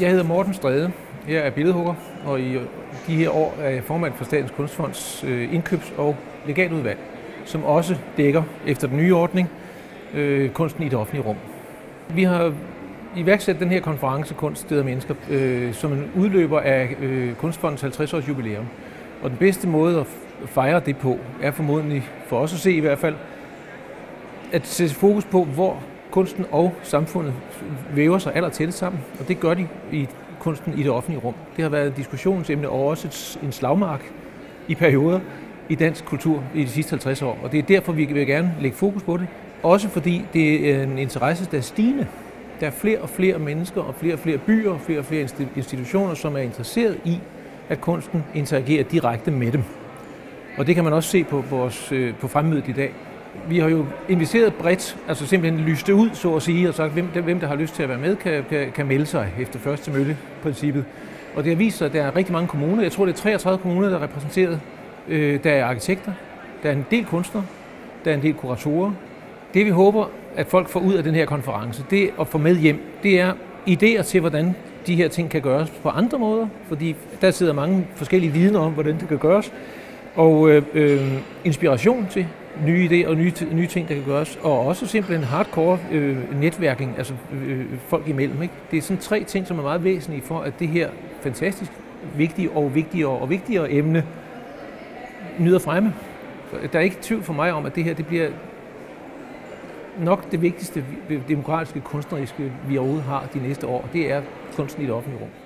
Jeg hedder Morten Strede. Jeg er billedhugger, og i de her år er jeg formand for Statens Kunstfonds øh, indkøbs- og legatudvalg, som også dækker efter den nye ordning øh, kunsten i det offentlige rum. Vi har iværksat den her konference Kunst, Steder og Mennesker øh, som en udløber af øh, Kunstfondens 50-års jubilæum. Og den bedste måde at fejre det på, er formodentlig, for os at se i hvert fald, at sætte fokus på, hvor kunsten og samfundet væver sig aller tæt sammen, og det gør de i kunsten i det offentlige rum. Det har været et diskussionsemne og også en slagmark i perioder i dansk kultur i de sidste 50 år, og det er derfor, vi vil gerne lægge fokus på det. Også fordi det er en interesse, der er stigende. Der er flere og flere mennesker og flere og flere byer og flere og flere institutioner, som er interesseret i, at kunsten interagerer direkte med dem. Og det kan man også se på, vores, øh, på fremmødet i dag vi har jo inviteret bredt, altså simpelthen lyst ud, så at sige, og sagt, hvem, hvem der har lyst til at være med, kan, kan, kan melde sig efter første mølle-princippet. Og det har vist sig, at der er rigtig mange kommuner. Jeg tror, det er 33 kommuner, der er repræsenteret. Øh, der er arkitekter, der er en del kunstnere, der er en del kuratorer. Det vi håber, at folk får ud af den her konference, det at få med hjem, det er idéer til, hvordan de her ting kan gøres på andre måder, fordi der sidder mange forskellige vidner om, hvordan det kan gøres, og øh, øh, inspiration til, nye idéer og nye, nye ting, der kan gøres, og også simpelthen hardcore øh, netværking, altså øh, øh, folk imellem. Ikke? Det er sådan tre ting, som er meget væsentlige for, at det her fantastisk vigtige og vigtigere og vigtigere emne nyder fremme. Der er ikke tvivl for mig om, at det her det bliver nok det vigtigste demokratiske kunstneriske, vi overhovedet har de næste år. Det er kunsten i det offentlige rum.